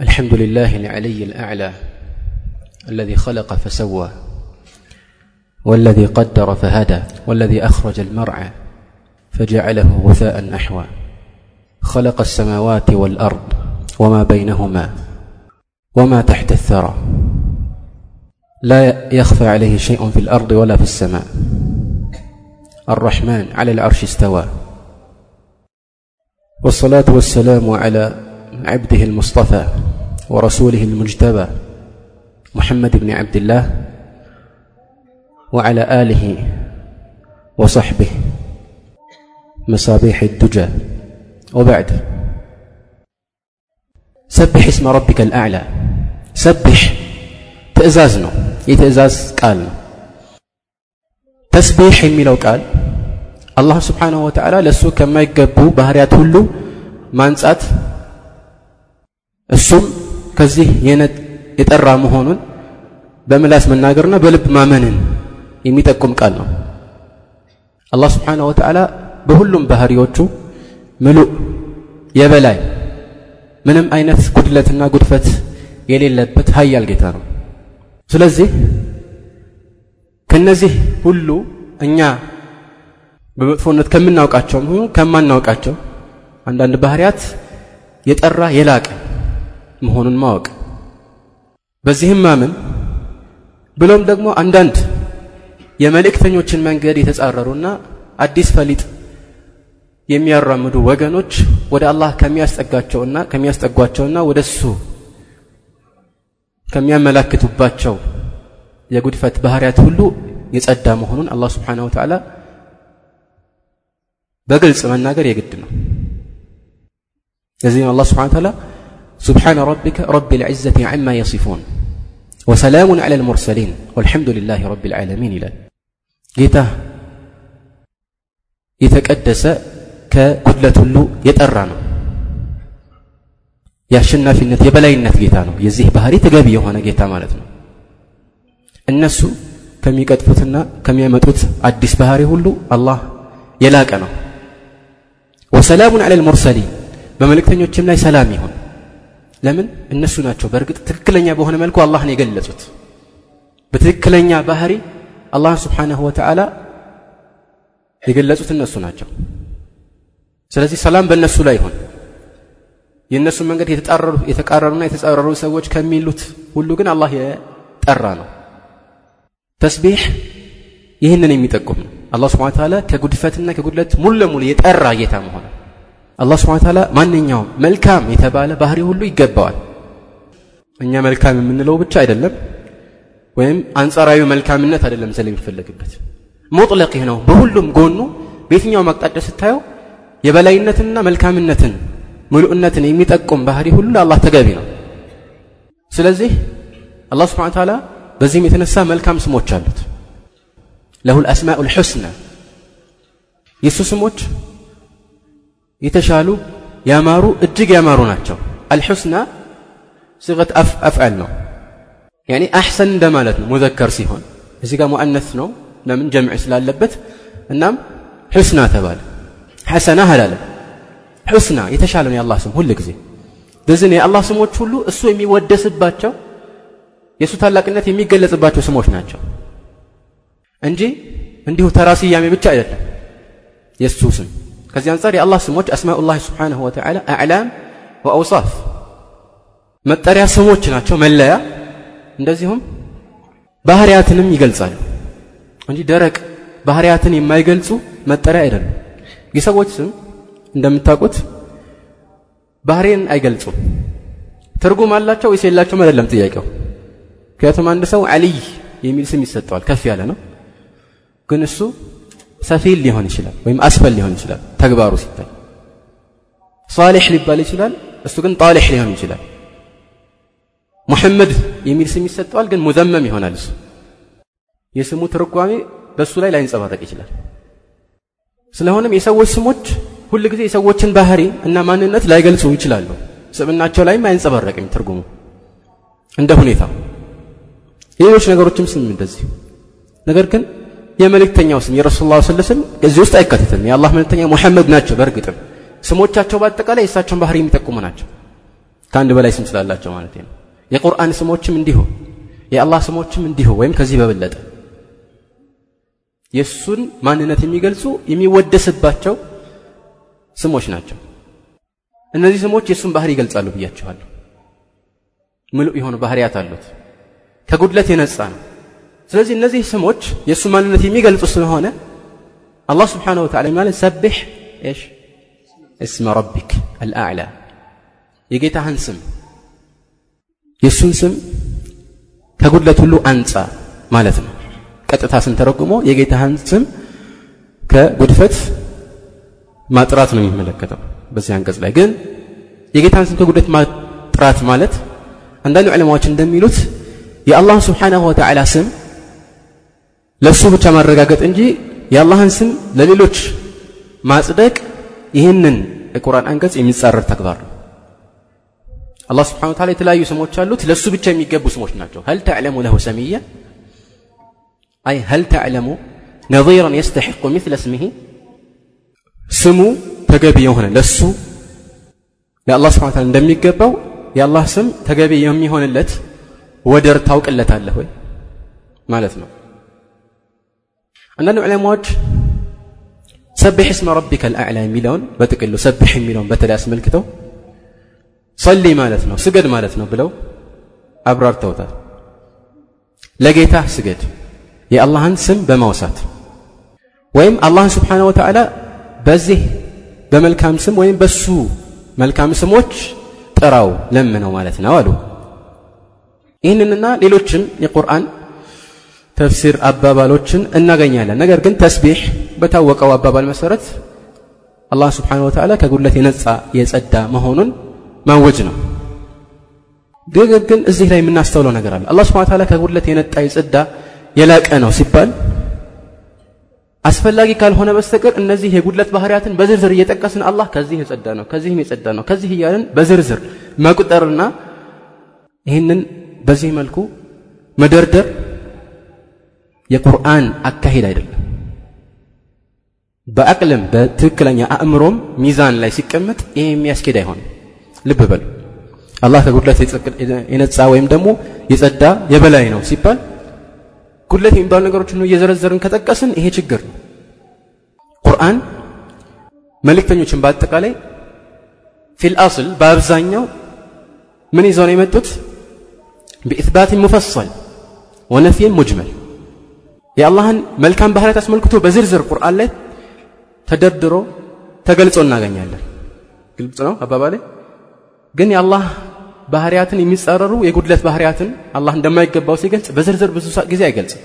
الحمد لله العلي الأعلى الذي خلق فسوى والذي قدر فهدى والذي أخرج المرعى فجعله غثاء نحوا خلق السماوات والأرض وما بينهما وما تحت الثرى. لا يخفى عليه شيء في الأرض ولا في السماء. الرحمن على العرش استوى. والصلاة والسلام على عبده المصطفى ورسوله المجتبى محمد بن عبد الله وعلى آله وصحبه مصابيح الدجى وبعد سبح اسم ربك الأعلى سبح ትእዛዝ ነው የትእዛዝ ቃል ነው ተስቢሕ የሚለው ቃል አላህ ስብሓንሁ ወተዓላ ለእሱ ከማይገቡ ባህርያት ሁሉ ማንጻት እሱም ከዚህ የጠራ መሆኑን በምላስ መናገርና በልብ ማመንን የሚጠቁም ቃል ነው። አላህ ስብሓንሁ ወተዓላ በሁሉም ባህሪዎቹ ምሉእ የበላይ ምንም አይነት ጉድለትና ጉድፈት የሌለበት ሀያል ጌታ ነው። ስለዚህ ከነዚህ ሁሉ እኛ በመጥፎነት ከምናውቃቸው ሆኑ ከማናውቃቸው አንዳንድ ባህሪያት የጠራ የላቀ መሆኑን ማወቅ። በዚህም ማመን ብሎም ደግሞ አንዳንድ የመልእክተኞችን መንገድ የተጻረሩና አዲስ ፈሊጥ የሚያራምዱ ወገኖች ወደ አላህ ከሚያስጠጋቸውና ከሚያስጠጓቸውና ወደ እሱ ከሚያመላክቱባቸው የጉድፈት ባህርያት ሁሉ የጸዳ መሆኑን አላህ ስብሓንሁ ወተዓላ በግልጽ መናገር የግድ ነው። ለዚህም አላህ ስብሓን ተዓላ سبحان ربك رب العزة عما يصفون وسلام على المرسلين والحمد لله رب العالمين إلى ጌታ የተቀደሰ ከጉድለት ሁሉ የጠራ ነው የአሸናፊነት የበላይነት ጌታ ነው የዚህ ባህሪ ተገቢ የሆነ ጌታ ማለት ነው እነሱ ከሚቀጥፉትና ከሚያመጡት አዲስ ባህሪ ሁሉ አላህ የላቀ ነው ወሰላሙን አለ ልሙርሰሊን በመልእክተኞችም ላይ ሰላም ይሁን ለምን? እነሱ ናቸው በእርግጥ ትክክለኛ በሆነ መልኩ አላህን የገለጹት። በትክክለኛ ባህሪ አላህን ስብሓንሁ ወተዓላ የገለጹት እነሱ ናቸው። ስለዚህ ሰላም በእነሱ ላይ ይሁን። የእነሱ መንገድ የተቃረሩና የተጻረሩ ሰዎች ከሚሉት ሁሉ ግን አላህ የጠራ ነው። ተስቢሕ ይህንን የሚጠቁም ነው። አላህ ስብሓን ታላ ከጉድፈትና ከጉድለት ሙሉ ለሙሉ የጠራ ጌታ መሆኑ አላህ ስብሓን ታላ ማንኛውም መልካም የተባለ ባህሪ ሁሉ ይገባዋል። እኛ መልካም የምንለው ብቻ አይደለም ወይም አንጻራዊ መልካምነት አይደለም ስለሚፈለግበት ሙጥለቅ ነው። በሁሉም ጎኑ በየትኛውም አቅጣጫ ስታየው የበላይነትንና መልካምነትን ምሉእነትን የሚጠቁም ባህሪ ሁሉ ለአላህ ተገቢ ነው። ስለዚህ አላህ ስብሓን ታላ በዚህም የተነሳ መልካም ስሞች አሉት። ለሁ ልአስማኡ ልሑስና የእሱ ስሞች የተሻሉ ያማሩ እጅግ ያማሩ ናቸው። አልሑስና ሲቀት አፍዓል ነው። ያኒ አሕሰን እንደማለት ነው ሙዘከር ሲሆን። እዚህ ጋር ሙአነስ ነው ለምን ጀምዕ ስላለበት። እናም ሑስና ተባለ። ሐሰና አላለም ሑስና የተሻለ ነው የአላህ ስም ሁል ጊዜ። በዚህ የአላህ ስሞች ሁሉ እሱ የሚወደስባቸው የእሱ ታላቅነት የሚገለጽባቸው ስሞች ናቸው። እንጂ እንዲሁ ተራ ስያሜ ብቻ አይደለም የእሱ ስም ከዚህ አንጻር የአላህ ስሞች አስማኡላህ ስብሓንሁ ወተዓላ አዕላም ወአውሳፍ መጠሪያ ስሞች ናቸው መለያ። እንደዚሁም ባህርያትንም ይገልጻሉ እንጂ ደረቅ ባህርያትን የማይገልጹ መጠሪያ አይደሉም። የሰዎች ስም እንደምታውቁት ባህሬን አይገልጹም። ትርጉም አላቸው ወይስ የላቸውም አይደለም ጥያቄው። ምክንያቱም አንድ ሰው አልይ የሚል ስም ይሰጠዋል ከፍ ያለ ነው። ግን እሱ ሰፊል ሊሆን ይችላል ወይም አስፈል ሊሆን ይችላል ተግባሩ ሲታይ። ሳሌሕ ሊባል ይችላል እሱ ግን ጣሌሕ ሊሆን ይችላል። ሙሐመድ የሚል ስም ይሰጠዋል ግን ሙዘመም ይሆናል እሱ። የስሙ ትርጓሜ በእሱ ላይ ላይንጸባረቅ ይችላል። ስለሆነም የሰዎች ስሞች ሁል ጊዜ የሰዎችን ባህሪ እና ማንነት ላይገልጹ ይችላሉ። ስብናቸው ላይም አይንጸባረቅም ትርጉሙ። እንደ ሁኔታው። የሌሎች ነገሮችም ስም እንደዚህ ነገር ግን የመልእክተኛው ስም የረሱል ላ ስለ ስም እዚህ ውስጥ አይካተትም። የአላህ መልእክተኛ ሙሐመድ ናቸው በእርግጥም። ስሞቻቸው በአጠቃላይ የእሳቸውን ባህሪ የሚጠቁሙ ናቸው። ከአንድ በላይ ስም ስላላቸው ማለት ነው። የቁርአን ስሞችም እንዲሁ የአላህ ስሞችም እንዲሁ ወይም ከዚህ በበለጠ። የእሱን ማንነት የሚገልጹ የሚወደስባቸው ስሞች ናቸው። እነዚህ ስሞች የእሱን ባህሪ ይገልጻሉ ብያችኋለሁ። ምሉእ የሆኑ ባህሪያት አሉት። ከጉድለት የነጻ ነው ስለዚህ እነዚህ ስሞች የእሱ ማንነት የሚገልጹ ስለሆነ አላህ ስብሓነ ወተዓላ ማለት ሰብሕ ሽ እስመ ረቢክ አልአዕላ። የጌታህን ስም የእሱን ስም ከጉድለት ሁሉ አንፃ ማለት ነው። ቀጥታ ስንተረጉሞ የጌታህን ስም ከጉድፈት ማጥራት ነው የሚመለከተው በዚህ አንቀጽ ላይ። ግን የጌታን ስም ከጉድለት ማጥራት ማለት አንዳንድ ዕለማዎች እንደሚሉት የአላህ ስብሓናሁ ወተዓላ ስም ለእሱ ብቻ ማረጋገጥ እንጂ የአላህን ስም ለሌሎች ማጽደቅ ይህንን የቁርአን አንቀጽ የሚጻረር ተግባር ነው አላህ ስብሓን ታላ የተለያዩ ስሞች አሉት ለእሱ ብቻ የሚገቡ ስሞች ናቸው هل تعلم له سميا أي هل تعلم نظيرا يستحق مثل اسمه ስሙ ተገቢ የሆነ ለሱ ለአላህ ስብሓን ታላ እንደሚገባው የአላህ ስም ተገቢ የሚሆንለት ወደር ታውቅለታለህ ወይ ማለት ነው አንዳንድ ዕለማዎች ሰብሕ እስመ ረቢከ ልአዕላ የሚለውን በጥቅሉ ሰብሕ የሚለውን በተለይ አስመልክተው ጸሊ ማለት ነው ስገድ ማለት ነው ብለው አብራርተውታል። ለጌታ ስገድ የአላህን ስም በማውሳት ወይም አላህን ስብሓነ ወተዓላ በዚህ በመልካም ስም ወይም በሱ መልካም ስሞች ጥራው ለምነው ማለት ነው አሉ። ይህንንና ሌሎችም የቁርአን ተፍሲር አባባሎችን እናገኛለን። ነገር ግን ተስቢሕ በታወቀው አባባል መሰረት አላህ ስብሓን ወተዓላ ከጉድለት የነጻ የጸዳ መሆኑን ማወጅ ነው። ነገር ግን እዚህ ላይ የምናስተውለው ነገር አለ። አላህ ስብሓን ተዓላ ከጉድለት የነጣ የጸዳ የላቀ ነው ሲባል አስፈላጊ ካልሆነ በስተቀር እነዚህ የጉድለት ባህሪያትን በዝርዝር እየጠቀስን አላህ ከዚህ የጸዳ ነው ከዚህም የጸዳ ነው ከዚህ እያልን በዝርዝር መቁጠርና ይህንን በዚህ መልኩ መደርደር የቁርአን አካሄድ አይደለም በአቅልም በትክክለኛ አእምሮም ሚዛን ላይ ሲቀመጥ ይሄ የሚያስኬድ አይሆንም ልብ በሉ አላህ ከጉድለት የነጻ ወይም ደግሞ የጸዳ የበላይ ነው ሲባል ጉድለት የሚባሉ ነገሮችን እየዘረዘርን ከጠቀስን ይሄ ችግር ነው ቁርአን መልእክተኞችን በአጠቃላይ ፊል አስል በአብዛኛው ምን ይዘው ነው የመጡት بإثبات مفصل ونفي مجمل የአላህን መልካም ባህሪያት አስመልክቶ በዝርዝር ቁርአን ላይ ተደርድሮ ተገልጾ እናገኛለን። ግልጽ ነው አባባሌ? ግን የአላህ ባህሪያትን የሚጻረሩ የጉድለት ባህሪያትን አላህ እንደማይገባው ሲገልጽ በዝርዝር ብዙ ጊዜ አይገልጽም።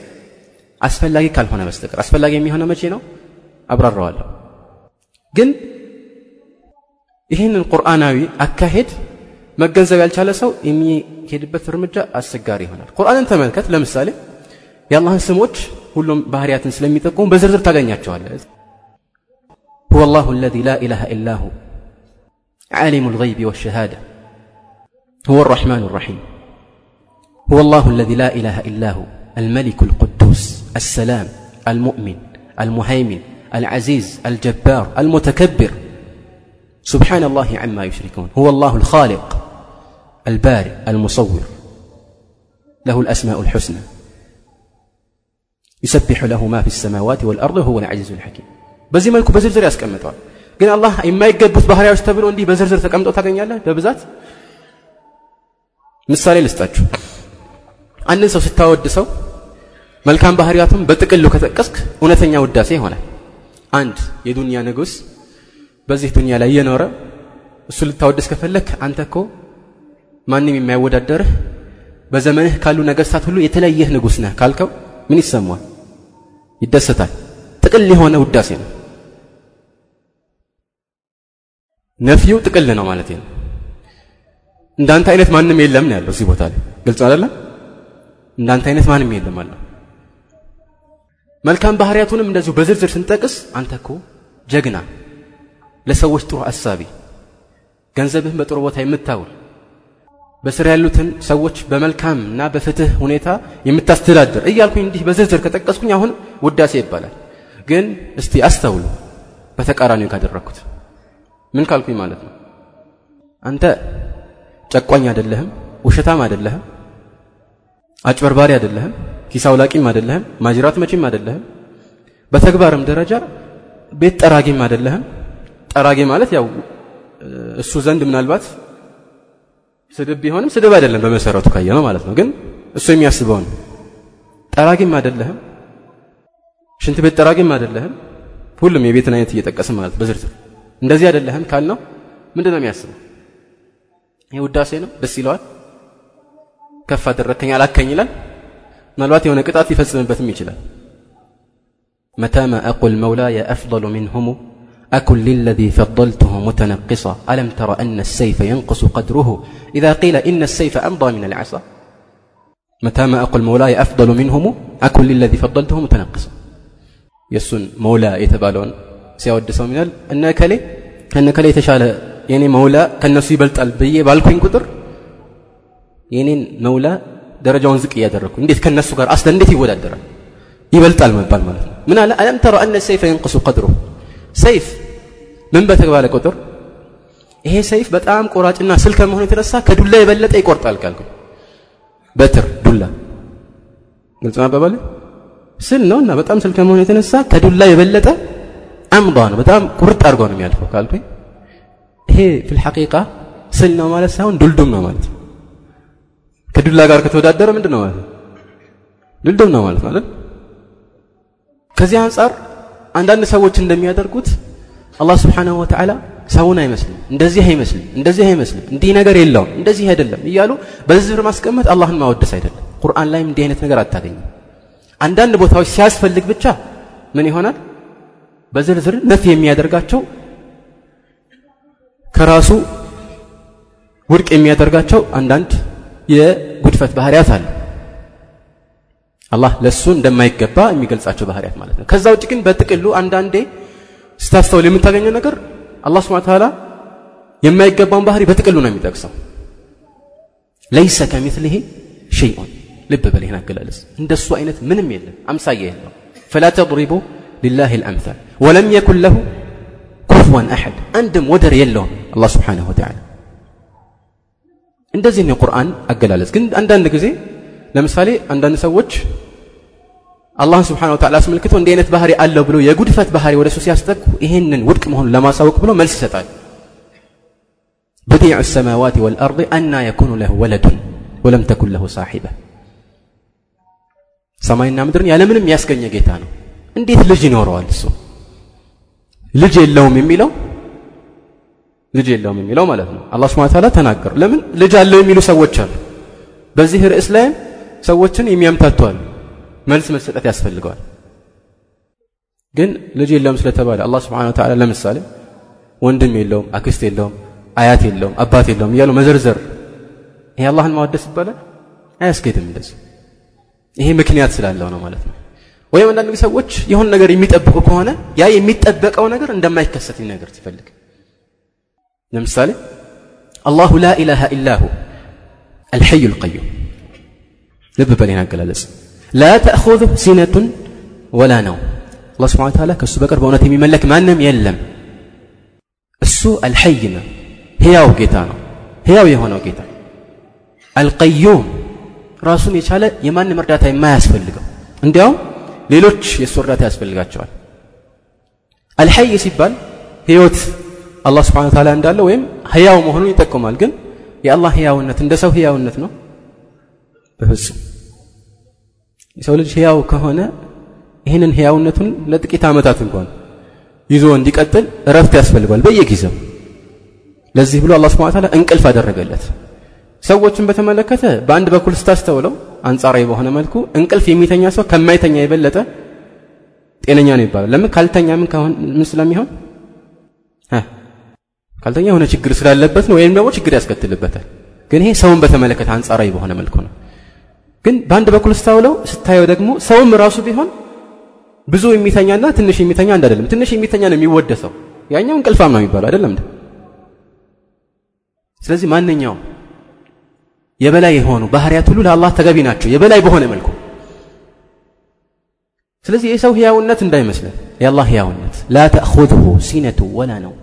አስፈላጊ ካልሆነ በስተቀር አስፈላጊ የሚሆነ መቼ ነው? አብራራዋለሁ። ግን ይህንን ቁርአናዊ አካሄድ መገንዘብ ያልቻለ ሰው የሚሄድበት እርምጃ አስቸጋሪ ይሆናል። ቁርአንን ተመልከት። ለምሳሌ የአላህን ስሞች ሁሉም ባህሪያትን ስለሚጠቁሙ በዝርዝር ታገኛቸዋለህ هو الله الذي لا إله إلا هو عالم الغيب والشهادة هو الرحمن الرحيم هو الله الذي لا إله إلا هو الملك القدوس السلام المؤمن المهيمن العزيز الجبار المتكبر سبحان الله عما يشركون هو الله الخالق البارئ المصور له الأسماء الحسنى ዩሰቢሑ ለሁ ማ ፊ ሰማዋት ወልአርድ ወሁወል ዓዚዙል ሐኪም በዚህ መልኩ በዝርዝር ያስቀምጠዋል። ግን አላህ የማይገቡት ባህሪያዎች ተብሎ እንዲህ በዝርዝር ተቀምጦ ታገኛለህ በብዛት። ምሳሌ ልስጣችሁ። አንድን ሰው ስታወድሰው መልካም ባህሪያቱን በጥቅሉ ከጠቀስክ እውነተኛ ውዳሴ ይሆናል። አንድ የዱንያ ንጉሥ በዚህ ዱንያ ላይ እየኖረ እሱ ልታወድስ ከፈለክ አንተ እኮ ማንም የማይወዳደርህ በዘመንህ ካሉ ነገስታት ሁሉ የተለየህ ንጉሥ ነህ ካልከው ምን ይሰማዋል? ይደሰታል። ጥቅል የሆነ ውዳሴ ነው። ነፊው ጥቅል ነው ማለት ነው። እንዳንተ አይነት ማንም የለም ነው ያለው እዚህ ቦታ ላይ። ግልጽ አይደለም እንዳንተ አይነት ማንም የለም አለ። መልካም ባህሪያቱንም እንደዚሁ በዝርዝር ስንጠቅስ አንተ እኮ ጀግና ለሰዎች ጥሩ አሳቢ ገንዘብህን በጥሩ ቦታ የምታውል በስር ያሉትን ሰዎች በመልካም እና በፍትህ ሁኔታ የምታስተዳድር እያልኩኝ እንዲህ በዝርዝር ከጠቀስኩኝ አሁን ውዳሴ ይባላል። ግን እስቲ አስተውሉ በተቃራኒው ካደረግኩት ምን ካልኩኝ ማለት ነው? አንተ ጨቋኝ አይደለህም ውሸታም አይደለህም አጭበርባሪ አይደለህም ኪስ አውላቂም አይደለህም ማጅራት መቺም አይደለህም በተግባርም ደረጃ ቤት ጠራጊም አይደለህም። ጠራጊ ማለት ያው እሱ ዘንድ ምናልባት ስድብ ቢሆንም ስድብ አይደለም በመሰረቱ ካየ ነው ማለት ነው። ግን እሱ የሚያስበውን ጠራጊም አይደለህም፣ ሽንት ቤት ጠራጊም አይደለህም። ሁሉም የቤትን አይነት እየጠቀስም ማለት በዝርዝር እንደዚህ አይደለህም ካልነው ምንድነው የሚያስበው? ይሄ ውዳሴ ነው፣ ደስ ይለዋል። ከፍ አደረግከኝ አላከኝ ይላል። ምናልባት የሆነ ቅጣት ሊፈጽምበትም ይችላል። መታማ አቁል መውላየ አፍضሉ ሚንሁሙ أكن للذي فضلته متنقصا ألم تر أن السيف ينقص قدره إذا قيل إن السيف أمضى من العصا متى ما أقول مولاي أفضل منهم أكن للذي فضلته متنقصا يسن مولا يتبالون سيود سو منال أن كلي أن كلي تشال يعني مولا كان نفسي بلت البي بالكوين كتر يعني مولا درجة زك يدركو انديت كان نفسه قال أصلا انديت يوددر ይበልጣል መባል ማለት ነው ምን አለ አለም ተረ አነ ሰይፈ የንቅሱ ቀድሩ ሰይፍ ምን በተባለ ቁጥር? ይሄ ሰይፍ በጣም ቆራጭና ስል ከመሆኑ የተነሳ ከዱላ የበለጠ ይቆርጣል ካልኩ በትር ዱላ። ግልጽ ማባባል ስል ነው እና በጣም ስል ከመሆኑ የተነሳ ከዱላ የበለጠ አምዷ ነው። በጣም ቁርጥ አድርጎ ነው የሚያልፈው ካልኩኝ። ይሄ ፊል ስል ነው ማለት ሳይሆን ዱልዱም ነው ማለት ነው። ከዱላ ጋር ከተወዳደረ ምንድን ነው? ማለት ዱልዱም ነው ማለት ማለት ከዚህ አንጻር አንዳንድ ሰዎች እንደሚያደርጉት አላህ ስብሓንሁ ወተዓላ ሰውን አይመስልም እንደዚህ አይመስልም እንደዚህ አይመስልም እንዲህ ነገር የለውም እንደዚህ አይደለም እያሉ በዝርዝር ማስቀመጥ አላህን ማወደስ አይደለም። ቁርአን ላይም እንዲህ አይነት ነገር አታገኝም። አንዳንድ ቦታዎች ሲያስፈልግ ብቻ ምን ይሆናል? በዝርዝር ነፍ የሚያደርጋቸው ከራሱ ውድቅ የሚያደርጋቸው አንዳንድ የጉድፈት ባህሪያት አሉ። አላህ ለሱ እንደማይገባ የሚገልጻቸው ባህሪያት ማለት ነው። ከዛ ውጭ ግን በጥቅሉ አንዳንዴ ስታስተውል የምታገኘው ነገር አላህ ስብሐ ተዓላ የማይገባውን ባህሪ በጥቅሉ ነው የሚጠቅሰው። ለይሰ ከሚስሊሂ ሸይኡን ልብ በል ይህን አገላለጽ። እንደሱ አይነት ምንም የለም አምሳያ የለው ፈላ ተድሪቡ ሊላህ ልአምሳል ወለም የኩን ለሁ ኩፍዋን አሐድ አንድም ወደር የለውም አላህ ስብሓንሁ ወተዓላ። እንደዚህ ነው ቁርአን አገላለጽ። ግን አንዳንድ ጊዜ ለምሳሌ አንዳንድ ሰዎች አላህ ስብሓን ወተላ አስመልክቶ እንዲህ አይነት ባህሪ አለው ብሎ የጉድፈት ባህሪ ወደ እሱ ሲያስጠጉ ይህንን ውድቅ መሆኑን ለማሳወቅ ብሎ መልስ ይሰጣል። በዲዕ ሰማዋት ወልአርድ አና የኩኑ ለሁ ወለዱን ወለም ተኩን ለሁ ሳሒበ። ሰማይና ምድርን ያለምንም ያስገኘ ጌታ ነው። እንዴት ልጅ ይኖረዋል እሱ? ልጅ የለውም የሚለው ልጅ የለውም የሚለው ማለት ነው። አላህ ስብሐ ተዓላ ተናገሩ ለምን? ልጅ አለው የሚሉ ሰዎች አሉ። በዚህ ርዕስ ላይም ሰዎችን የሚያምታቷሉ መልስ መሰጠት ያስፈልገዋል። ግን ልጅ የለውም ስለተባለ አላ ስብሓን ተዓላ ለምሳሌ ወንድም የለውም አክስት የለውም አያት የለውም አባት የለውም እያሉ መዘርዘር ይሄ አላህን ማወደስ ይባላል? አያስገድም እንደዚህ። ይሄ ምክንያት ስላለው ነው ማለት ነው። ወይም አንዳንድ ሰዎች የሆን ነገር የሚጠብቁ ከሆነ ያ የሚጠበቀው ነገር እንደማይከሰት ይነገር ሲፈልግ። ለምሳሌ አላሁ ላ ኢላሁ አልሐዩ ልቀዩም ልብ በል ይናገላለጽ ላ ተእኹذ ሲነቱን ወላ ነው አላህ ስብሓን ታላ ከእሱ በቀር በእውነት የሚመለክ ማንም የለም። እሱ አልሐይ ነው። ሕያው ጌታ ነው። ሕያው የሆነው ጌታ አልቀዩም ራሱን የቻለ የማንም እርዳታ የማያስፈልገው። እንዲያውም ሌሎች የእሱ እርዳታ ያስፈልጋቸዋል። አልሐይ ሲባል ህይወት አላህ ስብሓን ታላ እንዳለው ወይም ህያው መሆኑን ይጠቁማል። ግን የአላህ ህያውነት እንደ ሰው ህያውነት ነው? በፍጹም የሰው ልጅ ህያው ከሆነ ይህንን ህያውነቱን ለጥቂት ዓመታት እንኳን ይዞ እንዲቀጥል እረፍት ያስፈልገዋል በየጊዜው። ለዚህ ብሎ አላህ ስብሐ እንቅልፍ አደረገለት። ሰዎችን በተመለከተ በአንድ በኩል ስታስተውለው አንጻራዊ በሆነ መልኩ እንቅልፍ የሚተኛ ሰው ከማይተኛ የበለጠ ጤነኛ ነው ይባላል። ለምን? ካልተኛ ምን ምን ስለሚሆን? ካልተኛ የሆነ ችግር ስላለበት ነው ወይም ደግሞ ችግር ያስከትልበታል። ግን ይሄ ሰውን በተመለከተ አንጻራዊ በሆነ መልኩ ነው ግን በአንድ በኩል ስታውለው ስታየው ደግሞ ሰውም ራሱ ቢሆን ብዙ የሚተኛና ትንሽ የሚተኛ አንድ አይደለም። ትንሽ የሚተኛ ነው የሚወደሰው፣ ያኛው እንቅልፋም ነው የሚባለው አይደለም። ስለዚህ ማንኛውም የበላይ የሆኑ ባህሪያት ሁሉ ለአላህ ተገቢ ናቸው፣ የበላይ በሆነ መልኩ። ስለዚህ የሰው ህያውነት እንዳይመስለን፣ የአላህ ህያውነት ላ ተእኹዝሁ ሲነቱ ወላ ነው።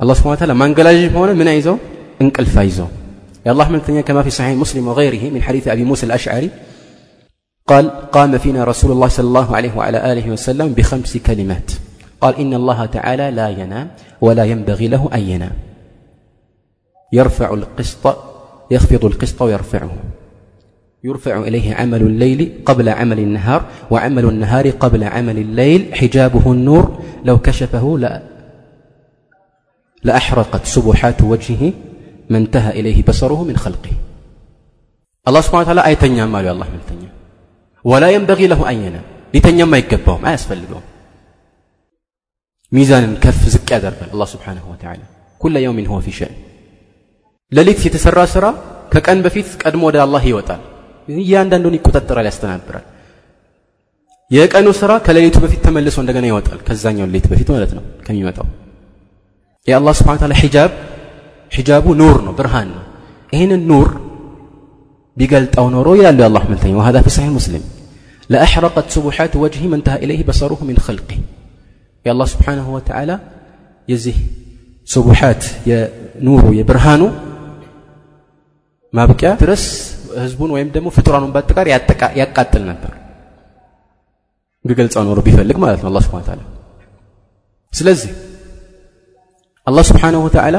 አላህ ስብሐነ ወተዓላ ማንገላዥ ሆነ ምን አይዘው እንቅልፍ አይዘው يا الله من كما في صحيح مسلم وغيره من حديث أبي موسى الأشعري قال قام فينا رسول الله صلى الله عليه وعلى آله وسلم بخمس كلمات. قال إن الله تعالى لا ينام ولا ينبغي له أن ينام. يرفع القسط يخفض القسط ويرفعه. يرفع إليه عمل الليل قبل عمل النهار وعمل النهار قبل عمل الليل حجابه النور لو كشفه لا لأحرقت سبحات وجهه. መንተሀ ኢለይህ በሰሩሁ ምን ኸልቂህ አላህ ስብሓን ታላ አይተኛም አሉ የአላህ መልተኛ ወላ የንበጊ ለሁ አየነ ሊተኛም አይገባውም አያስፈልገውም ሚዛንን ከፍ ዝቅ ያደርጋል አላህ ስብሓንሁ ወተዓላ ኩለ የውሚን ሁወ ፊ ሸእን ሌሊት የተሠራ ሥራ ከቀን በፊት ቀድሞ ወደ አላህ ይወጣል እያንዳንዱን ይቆጣጠራል ያስተናብራል። የቀኑ ሥራ ከሌሊቱ በፊት ተመልሶ እንደገና ይወጣል። ከዛኛው ሌሊት በፊት ማለት ነው ከሚመጣው። የአላህ ስብሓን ታላ ሒጃብ ሒጃቡ ኑር ነው ብርሃን ነው ይህንን ኑር ቢገልጠው ኖሮ ይላሉ የአላህ መልተኛ وهذا في صحيح مسلم لأحرقت سبحات وجهه من انتهى إليه بصره من خلقه የአላህ ስብሓንሁ ወተዓላ የዚህ ሱቡሓት የኑሩ የብርሃኑ ማብቂያ ድረስ ህዝቡን ወይም ደግሞ ፍጡራኑን በአጠቃር ያቃጥል ነበር ቢገልጸው ኖሮ ቢፈልግ ማለት ነው አላህ ስብሓን ተዓላ ስለዚህ አላህ ስብሓንሁ ወተዓላ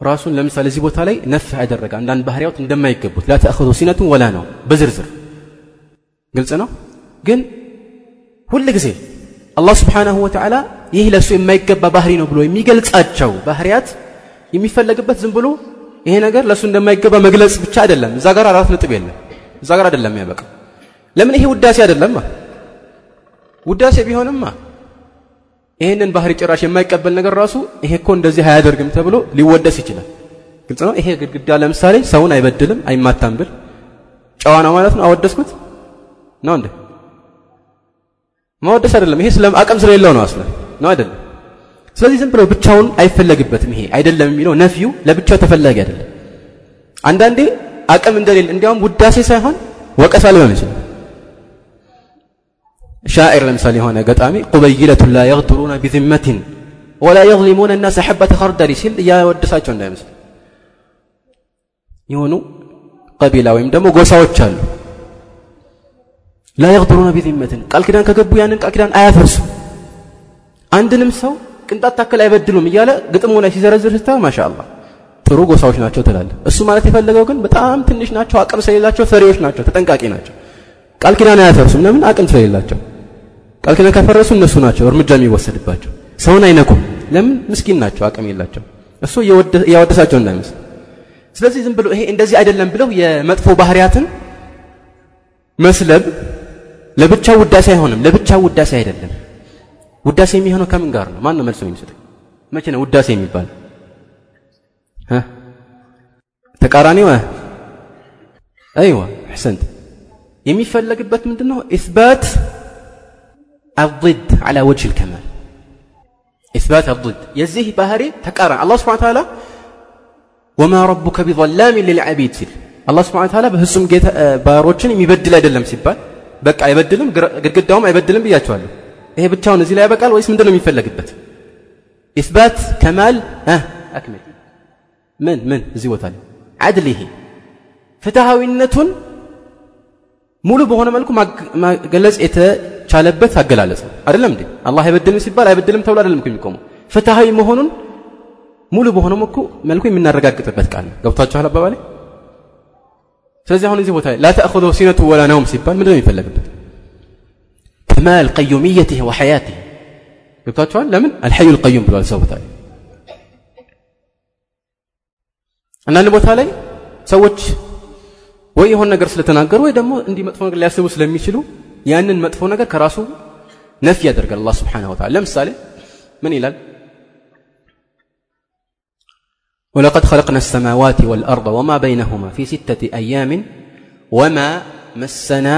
ራሱን ለምሳሌ እዚህ ቦታ ላይ ነፍህ ያደረገ አንዳንድ ባህሪያት እንደማይገቡት ላ ሲነቱን ወላ ነው በዝርዝር። ግልጽ ነው? ግን ሁል ጊዜ አላህ ስብሓንሁ ወተዓላ ይህ ለእሱ የማይገባ ባህሪ ነው ብሎ የሚገልጻቸው ባህሪያት የሚፈለግበት ዝም ብሎ ይሄ ነገር ለእሱ እንደማይገባ መግለጽ ብቻ አይደለም። እዛ ጋር አራት ነጥብ የለም። እዛ ጋር አይደለም ያበቃ ለምን ይሄ ውዳሴ አይደለማ ውዳሴ ቢሆንማ ይሄንን ባህሪ ጭራሽ የማይቀበል ነገር ራሱ ይሄ እኮ እንደዚህ አያደርግም ተብሎ ሊወደስ ይችላል። ግልጽ ነው? ይሄ ግድግዳ ለምሳሌ ሰውን አይበድልም አይማታም ብል ጨዋ ነው ማለት ነው? አወደስኩት? ነው እንዴ? ማወደስ አይደለም። ይሄ ስለ አቅም ስለሌለው ነው አስለ ነው አይደለም? ስለዚህ ዝም ብሎ ብቻውን አይፈለግበትም ይሄ አይደለም የሚለው ነፊዩ ለብቻው ተፈላጊ አይደለም። አንዳንዴ አቅም እንደሌለ እንዲያውም ውዳሴ ሳይሆን ወቀሳ ሊሆን ይችላል ሻዕር ለምሳሌ የሆነ ገጣሚ ቁበይለቱን ላ የግድሩና ቢዝመትን ወላ የظሊሙን እናስ ሐበተ ኸርደሊ ሲል እያወደሳቸው እንዳይመስል የሆኑ ቀቢላ ወይም ደግሞ ጎሳዎች አሉ። ላ የግድሩና ቢዝመትን ቃል ኪዳን ከገቡ ያንን ቃል ኪዳን አያፈርሱ አንድንም ሰው ቅንጣት ታክል አይበድሉም እያለ ግጥሙ ላይ ሲዘረዝር ስታ ማሻ ጥሩ ጎሳዎች ናቸው ትላለ እሱ ማለት የፈለገው ግን በጣም ትንሽ ናቸው አቅም ስለሌላቸው ፈሪዎች ናቸው ተጠንቃቂ ናቸው። ቃል ኪዳን አያፈርሱም። ለምን? አቅም ስለሌላቸው። ቃል ኪዳን ካፈረሱ እነሱ ናቸው እርምጃ የሚወሰድባቸው። ሰውን አይነኩም። ለምን? ምስኪን ናቸው አቅም የላቸው እሱ እያወደሳቸው እንዳይመስል። ስለዚህ ዝም ብሎ ይሄ እንደዚህ አይደለም ብለው የመጥፎ ባህሪያትን መስለብ ለብቻው ውዳሴ አይሆንም ለብቻው ውዳሴ አይደለም። ውዳሴ የሚሆነው ከምን ጋር ነው? ማን ነው መልሶ የሚሰጠኝ? መቼ ነው ውዳሴ የሚባል? ተቃራኒው አይዋ አሕሰንት። የሚፈለግበት ምንድን ነው ኢስባት الضد على وجه الكمال. إثبات الضد. يزيه بهري تكارا الله سبحانه وتعالى وما ربك بظلام للعبيد. سيل الله سبحانه وتعالى بهسم جيت باروችን آه، የሚበድል بقى يبدلهم በቃ አይበድልም ግድግዳውም አይበድልም ብያቸዋለሁ. ይሄ ብቻውን لا ላይ ያበቃል ወይስ ምንድነው የሚፈለግበት? ኢስባት إثبات كمال ها أكمل من من زي ላይ። عدله ፍትሃዊነቱን ሙሉ በሆነ መልኩ መገለጽ የተቻለበት አገላለጽ ነው አይደለም እንዴ አላህ አይበድልም ሲባል አይበድልም ተብሎ አይደለም የሚቆመው ፍትሃዊ መሆኑን ሙሉ በሆነ መልኩ የምናረጋግጥበት ቃል ነው ገብቷችኋል አባባሌ ስለዚህ አሁን እዚህ ቦታ ላይ ላተእኹዞ ሲነቱ ወላ ነውም ሲባል ምንድነው የሚፈለግበት ከማል ቀዩምየትህ ወሐያትህ ገብቷችኋል ለምን አልሐዩ ልቀዩም ብሏል ሰው ቦታ ላይ አንዳንድ ቦታ ላይ ሰዎች ወይ የሆነ ነገር ስለተናገሩ ወይ ደግሞ እንዲህ መጥፎ ነገር ሊያስቡ ስለሚችሉ ያንን መጥፎ ነገር ከራሱ ነፊ ያደርጋል አላህ ስብሓንሁ ወተዓላ ለምሳሌ ምን ይላል ولقد خلقنا السماوات والأرض وما بينهما في ستة أيام وما مسنا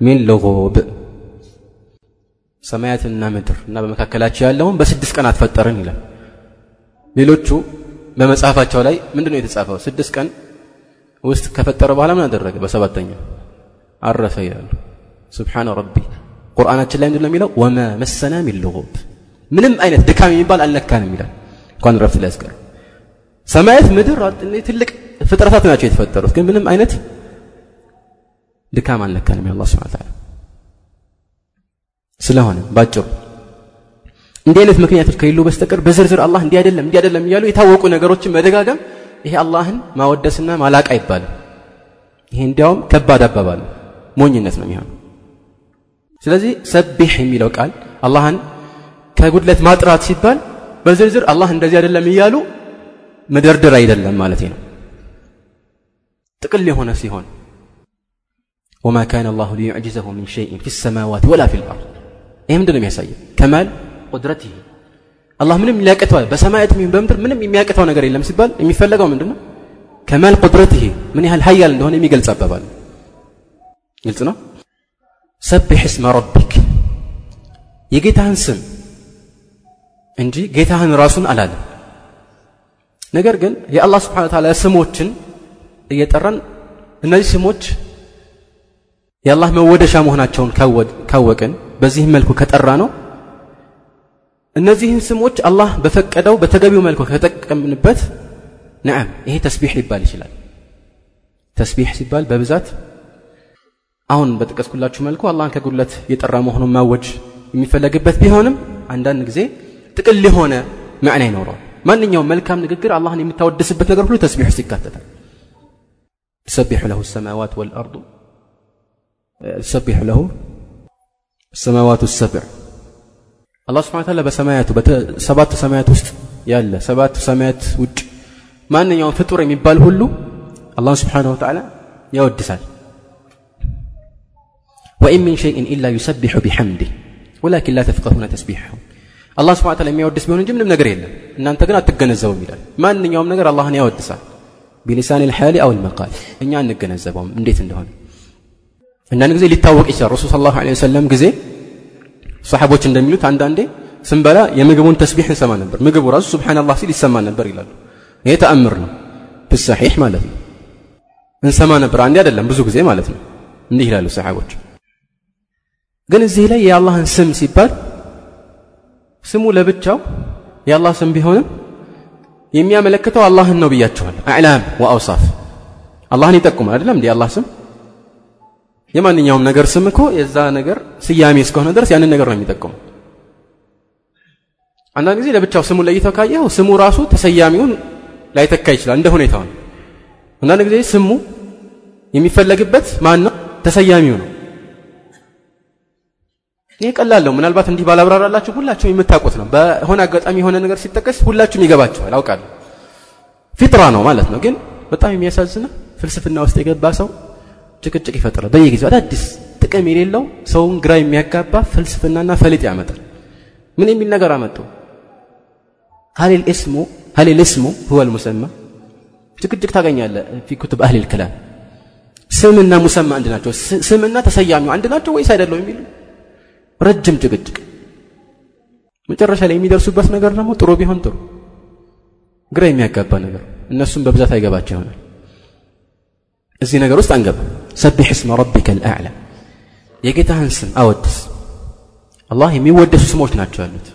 من لغوب ሰማያትና ምድር እና በመካከላቸው ያለውን በስድስት ቀናት ፈጠርን ይላል ሌሎቹ በመጽሐፋቸው ላይ ምንድን ነው የተጻፈው ስድስት ቀን ውስጥ ከፈጠረ በኋላ ምን አደረገ? በሰባተኛው አረፈ ይላሉ። ስብሓነ ረቢ! ቁርአናችን ላይ ምንድን ነው የሚለው? ወማ መሰና ሚን ምንም አይነት ድካም የሚባል አልነካንም ይላል። እንኳን ረፍት ላይ ሰማያት ምድር ትልቅ ፍጥረታት ናቸው የተፈጠሩት ግን ምንም አይነት ድካም አልነካንም የአላህ ስብሐ ተዓላ ስለሆነ ባጭሩ እንዲህ አይነት ምክንያቶች ከሌሉ በስተቀር በዝርዝር አላህ እንዲህ አይደለም እንዲህ አይደለም እያሉ የታወቁ ነገሮችን መደጋገም ይሄ አላህን ማወደስና ማላቅ አይባልም። ይሄ እንዲያውም ከባድ አባባል ሞኝነት ነው የሚሆነው። ስለዚህ ሰቢሕ የሚለው ቃል አላህን ከጉድለት ማጥራት ሲባል በዝርዝር አላህ እንደዚህ አይደለም እያሉ መደርደር አይደለም ማለት ነው። ጥቅል የሆነ ሲሆን ወማ ካነ አላሁ ሊዩዕጅዘሁ ሚን ሸይእን ፊ ሰማዋት ወላ ፊ ልአርድ ይህ ምንድን ነው የሚያሳየው? ከማል ቁድረትህ አላህ ምንም ሊያቅተዋል በሰማያት በምድር ምንም የሚያቅተው ነገር የለም ሲባል የሚፈለገው ምንድን ነው? ከማል ቁድረትህ ምን ያህል ሀያል እንደሆነ የሚገልጽ አባባል ግልጽ ነው? ሰቢሕ እስመ ረቢክ። የጌታህን ስም እንጂ ጌታህን ራሱን አላለም። ነገር ግን የአላህ ስብሓን ታላ ስሞችን እየጠራን እነዚህ ስሞች የአላህ መወደሻ መሆናቸውን ካወቅን በዚህም መልኩ ከጠራ ነው እነዚህን ስሞች አላህ በፈቀደው በተገቢው መልኩ ከተጠቀምንበት ነአም ይሄ ተስቢሕ ሊባል ይችላል ተስቢሕ ሲባል በብዛት አሁን በጠቀስኩላችሁ መልኩ አላህን ከጉድለት የጠራ መሆኑን ማወጅ የሚፈለግበት ቢሆንም አንዳንድ ጊዜ ጥቅል የሆነ መዕና ይኖረዋል ማንኛውም መልካም ንግግር አላህን የምታወድስበት ነገር ሁሉ ተስቢሕ ውስጥ ይካተታል ትሰቢሑ ለሁ ሰማዋት ወልአርዱ ትሰቢሑ ለሁ ሰማዋቱ ሰብዕ አላህ ስብሐ ወተዓላ በሰማያቱ ሰባት ሰማያት ውስጥ ያለ ሰባት ሰማያት ውጭ ማንኛውም ፍጡር የሚባል ሁሉ አላህን ስብሐነሁ ወተዓላ ያወድሳል። ወኢን ሚን ሸይእን ኢላ ዩሰቢሑ ቢሐምዲህ ወላኪን ላ ተፍቀሁነ ተስቢሐሁም አላህ ስብሐ ወተዓላ የሚያወድስ ቢሆን እንጂ ምንም ነገር የለም። እናንተ ግን አትገነዘቡም ይላል። ማንኛውም ነገር አላህን ያወድሳል። ቢሊሳን ልሓሊ አው ልመቃል እኛ እንገነዘበውም እንዴት እንደሆነ። አንዳንድ ጊዜ ሊታወቅ ይችላል። ረሱል ሰለላሁ ዐለይሂ ወሰለም ጊዜ ሰሓቦች እንደሚሉት አንዳንዴ ስንበላ የምግቡን ተስቢሕ እንሰማ ነበር። ምግቡ ራሱ ስብሓናላህ ሲል ይሰማ ነበር ይላሉ። ይሄ ተአምር ነው። ብሰሒሕ ማለት ነው። እንሰማ ነበር አንዴ አይደለም ብዙ ጊዜ ማለት ነው። እንዲህ ይላሉ ሰሓቦች። ግን እዚህ ላይ የአላህን ስም ሲባል ስሙ ለብቻው የአላህ ስም ቢሆንም የሚያመለክተው አላህን ነው ብያቸዋል አዕላም ወአውሳፍ። አላህን ይጠቁማል አይደለም እንዲህ አላህ ስም የማንኛውም ነገር ስም እኮ የዛ ነገር ስያሜ እስከሆነ ድረስ ያንን ነገር ነው የሚጠቁመው አንዳንድ ጊዜ ለብቻው ስሙን ለይተው ካየው ስሙ ራሱ ተሰያሚውን ላይተካ ይችላል እንደ ሁኔታው ነው። አንዳንድ ጊዜ ስሙ የሚፈለግበት ማን ነው ተሰያሚው ነው። ይህ ቀላል ነው። ምናልባት እንዲህ ባላብራራላችሁ ሁላችሁም የምታውቁት ነው። በሆነ አጋጣሚ የሆነ ነገር ሲጠቀስ ሁላችሁም ይገባችኋል አውቃለሁ። ፊጥራ ነው ማለት ነው። ግን በጣም የሚያሳዝነው ፍልስፍና ውስጥ የገባ ሰው ጭቅጭቅ ይፈጥራል። በየጊዜው አዳዲስ ጥቅም የሌለው ሰውን ግራ የሚያጋባ ፍልስፍናና ፈሊጥ ያመጣል። ምን የሚል ነገር አመጡ? ሀሊል እስሙ ሀሊል እስሙ ሁወል ሙሰማ። ጭቅጭቅ ታገኛለህ ፊ ኩቱብ አህሊል ክላም። ስምና ሙሰማ አንድ ናቸው፣ ስምና ተሰያሚው አንድ ናቸው ወይስ አይደለው የሚሉ ረጅም ጭቅጭቅ። መጨረሻ ላይ የሚደርሱበት ነገር ደግሞ ጥሩ ቢሆን ጥሩ፣ ግራ የሚያጋባ ነገር እነሱም በብዛት አይገባቸው ይሆናል። እዚህ ነገር ውስጥ አንገባ። ሰቢሕ እስመ ረቢከ ልአዕላ የጌታህን ስም አወድስ። አላህ የሚወደሱ ስሞች ናቸው ያሉት።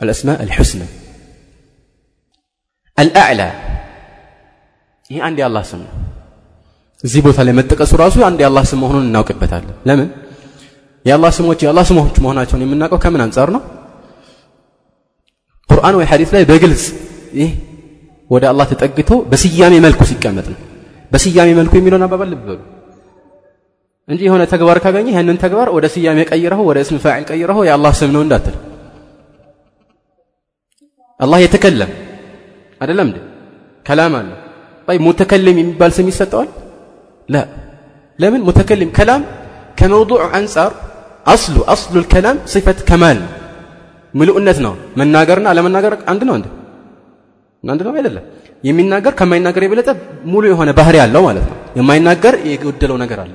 አልእስማ አልሑስና። አልአዕላ። ይሄ አንድ የአላህ ስም ነው። እዚህ ቦታ ላይ መጠቀሱ ራሱ አንድ የአላህ ስም መሆኑን እናውቅበታለን። ለምን? የአላህ ስሞች የአላህ ስሞች መሆናቸውን የምናውቀው ከምን አንጻር ነው? ቁርአን ወይ ሐዲስ ላይ በግልጽ ይህ ወደ አላህ ተጠግቶ በስያሜ መልኩ ሲቀመጥ ነው። በስያሜ መልኩ የሚለውን አባባል ልብ በሉ እንጂ የሆነ ተግባር ካገኘ ያንን ተግባር ወደ ስያሜ ቀይረው ወደ እስም ፋዕል ቀይረው የአላህ ስም ነው እንዳትል አላህ የተከለም አይደለም እንዴ ከላም አለው ይ ሙተከልም የሚባል ስም ይሰጠዋል ላ ለምን ሙተከልም ከላም ከመውضዑ አንጻር አስሉ አስሉ ልከላም ሲፈት ከማል ነው ምልኡነት ነው መናገርና አለመናገር አንድ ነው እንዴ አንድ ነው አይደለም። የሚናገር ከማይናገር የበለጠ ሙሉ የሆነ ባህሪ ያለው ማለት ነው። የማይናገር የጎደለው ነገር አለ።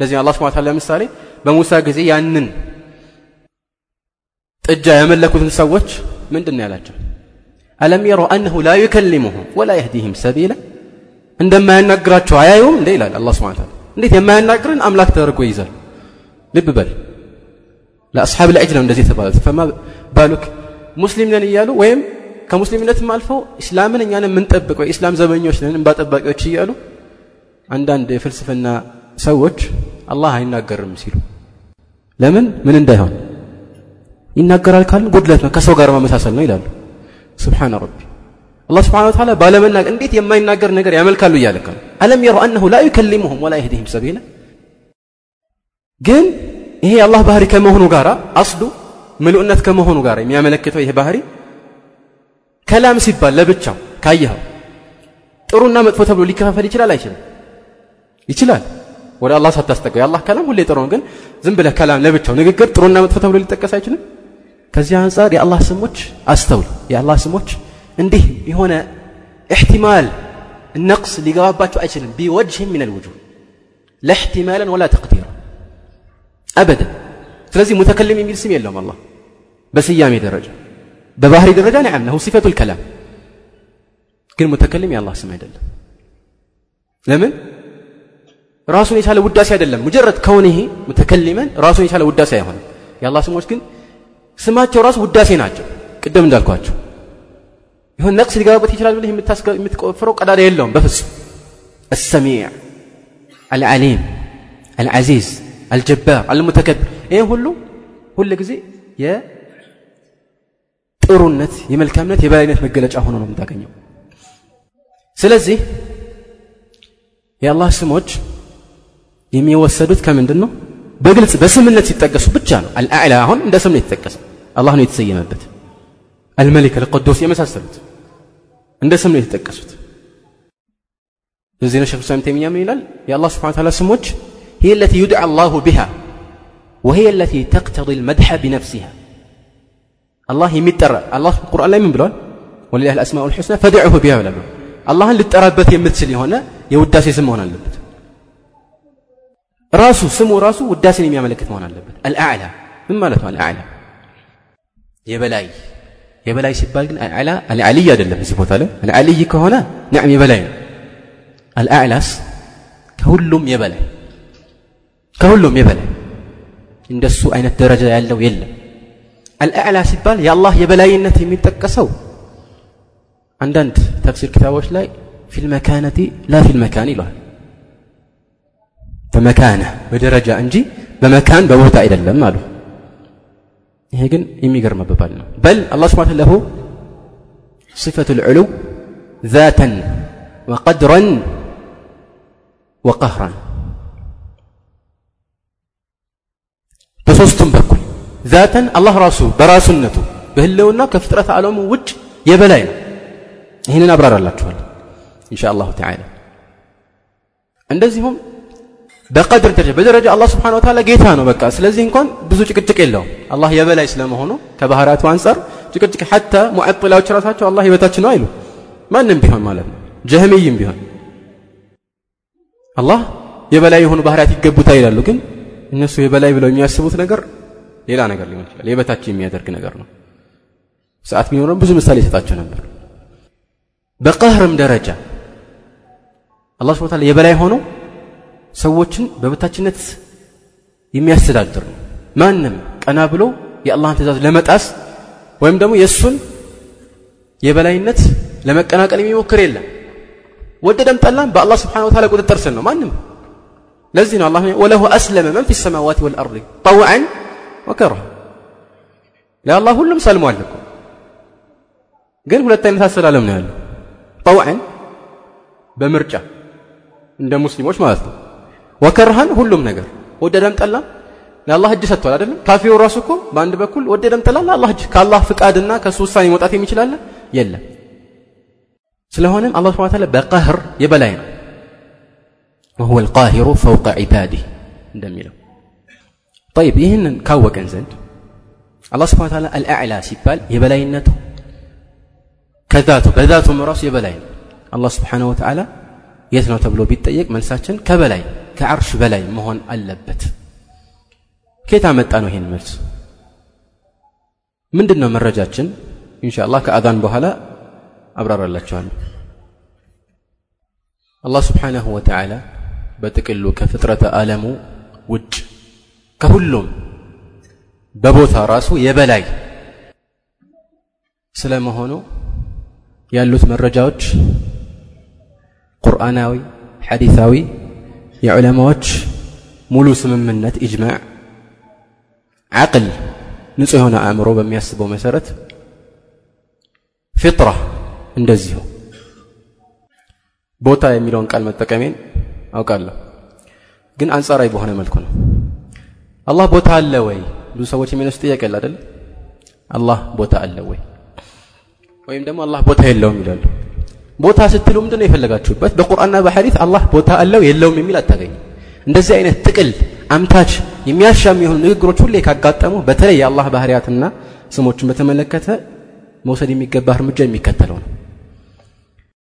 ለዚህ አላህ Ta'ala ለምሳሌ በሙሳ ጊዜ ያንን ጥጃ ያመለኩትን ሰዎች ምንድን ያላቸው? አለም የረው አነሁ ላ ዩከሊሙሁም ወላ የህዲህም ሰቢላ። እንደማያናግራቸው አያዩም እንዴ ይላል አላህ ስብሐ ተዓላ እንዴት የማያናግርን አምላክ ተደርጎ ይይዛል? ልብ በል። ለአስሓብ ልዕጅ ነው እንደዚህ የተባሉት ፈማ ባሉክ ሙስሊም ነን እያሉ ወይም ከሙስሊምነትም አልፈው እስላምን እኛን የምንጠብቀው የኢስላም ዘበኞች ነን እንባ ጠባቂዎች እያሉ አንዳንድ የፍልስፍና ሰዎች አላህ አይናገርም ሲሉ ለምን? ምን እንዳይሆን? ይናገራል ካልን ጉድለት ነው ከሰው ጋር ማመሳሰል ነው ይላሉ። ስብሓን ረቢ። አላህ ስብሓን ወተዓላ ባለመናገር እንዴት የማይናገር ነገር ያመልካሉ እያለከ ነው አለም የረው አነሁ ላ ዩከሊሙሁም ወላ የህዲህም ሰቢላ። ግን ይሄ የአላህ ባህሪ ከመሆኑ ጋር አስሉ ምሉእነት ከመሆኑ ጋር የሚያመለክተው ይሄ ባህሪ ከላም ሲባል ለብቻው ካየኸው ጥሩና መጥፎ ተብሎ ሊከፋፈል ይችላል አይችልም? ይችላል። ወደ አላህ ሳታስጠጋው የአላህ ከላም ሁሌ ጥሩ ነው። ግን ዝም ብለህ ከላም ለብቻው ንግግር ጥሩና መጥፎ ተብሎ ሊጠቀስ አይችልም። ከዚህ አንጻር የአላህ ስሞች አስተውል። የአላህ ስሞች እንዲህ የሆነ ኢሕቲማል ነቅስ ሊገባባቸው አይችልም። ቢወጅህ ሚነል ውጁህ ወላ ተቅዲራ አበደን። ስለዚህ ሙተከልም የሚል ስም የለውም አላህ በስያሜ ደረጃ በባህሪ ደረጃ ነዓም له صفة الكلام ግን ሙተከልም የአላህ ስም አይደለም ለምን ራሱን የቻለ ውዳሴ አይደለም ሙጀረድ ከሆነ ይሄ ሙተከሊመን ራሱን የቻለ ውዳሴ አይሆንም የአላህ ስሞች ግን ስማቸው ራሱ ውዳሴ ናቸው ቅድም እንዳልኳቸው ይሁን ነቅስ ሊገባበት ይችላል ብለህ የምትቆፍረው ቀዳዳ የለውም በፍጹም السميع العليم العزيز الجبار المتكبر ይህን ሁሉ ሁል ጊዜ የጥሩነት የመልካምነት የበላይነት መገለጫ ሆኖ ነው የምታገኘው ስለዚህ የአላህ ስሞች የሚወሰዱት ከምንድን ነው በግልጽ በስምነት ሲጠቀሱ ብቻ ነው አልአዕላ አሁን እንደ ስም ነው የተጠቀሰ አላህ ነው የተሰየመበት አልመሊክ አልቅዱስ የመሳሰሉት እንደ ስም ነው የተጠቀሱት እዚህ ነው ሸክ ሳም ተይሚያ ምን ይላል የአላህ ስብሓን ታላ ስሞች هي التي يدعى الله بها وهي التي تقتضي المدح بنفسها አላህ የሚጠራ አላህ ቁርአን ላይ ምን ብሏል? ወሊላህ ልአስማኡ ልሑስና ፈድዕሁ ቢሃ ብላ አላህን ልጠራበት የምትችል የሆነ የውዳሴ ስም መሆን አለበት። ራሱ ስሙ ራሱ ውዳሴን የሚያመለክት መሆን አለበት። አልአዕላ ምን ማለት ነው አልአዕላ የበላይ የበላይ ሲባል ግን አልአዕላ አልአልይ አይደለም እዚህ ቦታ ላይ። አልአልይ ከሆነ ናዕም የበላይ ነው። አልአዕላስ ከሁሉም የበላይ ከሁሉም የበላይ። እንደሱ አይነት ደረጃ ያለው የለም። አልአዕላ ሲባል የአላህ የበላይነት የሚጠቀሰው አንዳንድ ተፍሲር ክታቦች ላይ ፊልመካነቲ ላ ፊልመካን ይለዋል በመካነ በደረጃ እንጂ በመካን በቦታ አይደለም አሉ ይሄ ግን የሚገርም አባባል ነው በል አላህ ስብሓን ለሁ صفة العلو ذاتا وقدرا وقهرا በሶስቱም በኩል ዛተን አላህ ራሱ በራሱነቱ በህልውና ከፍጥረት ዓለሙ ውጭ የበላይ ነው ይህንን አብራራላችኋል ኢንሻ አላሁ ተዓላ እንደዚሁም በቀድር ደረጃ በደረጃ አላህ ስብሓን ወተዓላ ጌታ ነው በቃ ስለዚህ እንኳን ብዙ ጭቅጭቅ የለውም አላህ የበላይ ስለመሆኑ ከባህሪያቱ አንጻር ጭቅጭቅ ሐታ ሙዐጥላዎች ራሳቸው አላህ የበታች ነው አይሉ ማንም ቢሆን ማለት ነው ጀህሚይም ቢሆን አላህ የበላይ የሆኑ ባህሪያት ይገቡታል ይላሉ ግን እነሱ የበላይ ብለው የሚያስቡት ነገር ሌላ ነገር ሊሆን ይችላል። የበታች የሚያደርግ ነገር ነው። ሰዓት ቢኖረም ብዙ ምሳሌ ይሰጣቸው ነበር። በቀህርም ደረጃ አላህ ስብሐ ወተዓላ የበላይ ሆኖ ሰዎችን በበታችነት የሚያስተዳድር ነው። ማንም ቀና ብሎ የአላህን ትእዛዝ ለመጣስ ወይም ደግሞ የእሱን የበላይነት ለመቀናቀል የሚሞክር የለም። ወደደም ጠላም በአላህ ስብሓን ወተዓላ ቁጥጥር ስር ነው። ማንም ለዚህ ነው አላህ ወለሁ አስለመ መን ፊ ሰማዋት ወልአርድ ጠውዐን ወከረሁ። ለአላህ ሁሉም ሰልሟል እኮ ግን ሁለት አይነት አሰላለም ነው ያለው። ጠውዐን በምርጫ እንደ ሙስሊሞች ማለት ነው። ወከርሃን ሁሉም ነገር። ወደደም ጠላም ለአላህ እጅ ሰጥቷል አይደለም? ካፊሩ ራሱ እኮ በአንድ በኩል ወደደም ጠላም ለአላህ እጅ። ከአላህ ፍቃድና ከእሱ ውሳኔ መውጣት የሚችላለ የለም። ስለሆነም አላህ ስብሐ ወተዓላ በቀህር የበላይ ነው። ወሁወ አልቃሂሩ ፈውቀ ዒባዲህ እንደሚለው። طيب إيهن كاوة كنزند الله سبحانه وتعالى الأعلى سيبال يبلينته كذاته كذاته مراس يبلين الله سبحانه وتعالى يثنو تبلو بيتايك من ساتشن كبلين كعرش بلين مهون اللبت كيف عمدت أنو هين مرس من دنو مرجاتشن إن شاء الله كأذان بهلا أبرار الله شوان الله سبحانه وتعالى بتكلو كفطره آلمو وجه ከሁሉም በቦታ ራሱ የበላይ ስለመሆኑ ያሉት መረጃዎች ቁርአናዊ ሐዲታዊ የዑለማዎች ሙሉ ስምምነት ኢጅማዕ ዓቅል ንጹህ የሆነ አእምሮ በሚያስበው መሰረት ፊጥራ እንደዚሁ። ቦታ የሚለውን ቃል መጠቀሜን አውቃለሁ። ግን አንጻራዊ በሆነ መልኩ ነው አላህ ቦታ አለ ወይ? ብዙ ሰዎች የሚነሱ ጥያቄ አይደል? አላህ ቦታ አለ ወይ? ወይም ደግሞ አላህ ቦታ የለውም ይላሉ። ቦታ ስትሉ ምንድን ነው የፈለጋችሁበት? በቁርአንና በሐዲት አላህ ቦታ አለው የለውም የሚል አታገኙ እንደዚህ አይነት ጥቅል አምታች የሚያሻም የሆኑ ንግግሮች ሁሌ ካጋጠሙ በተለይ የአላህ ባህርያትና ስሞችን በተመለከተ መውሰድ የሚገባ እርምጃ የሚከተለው ነው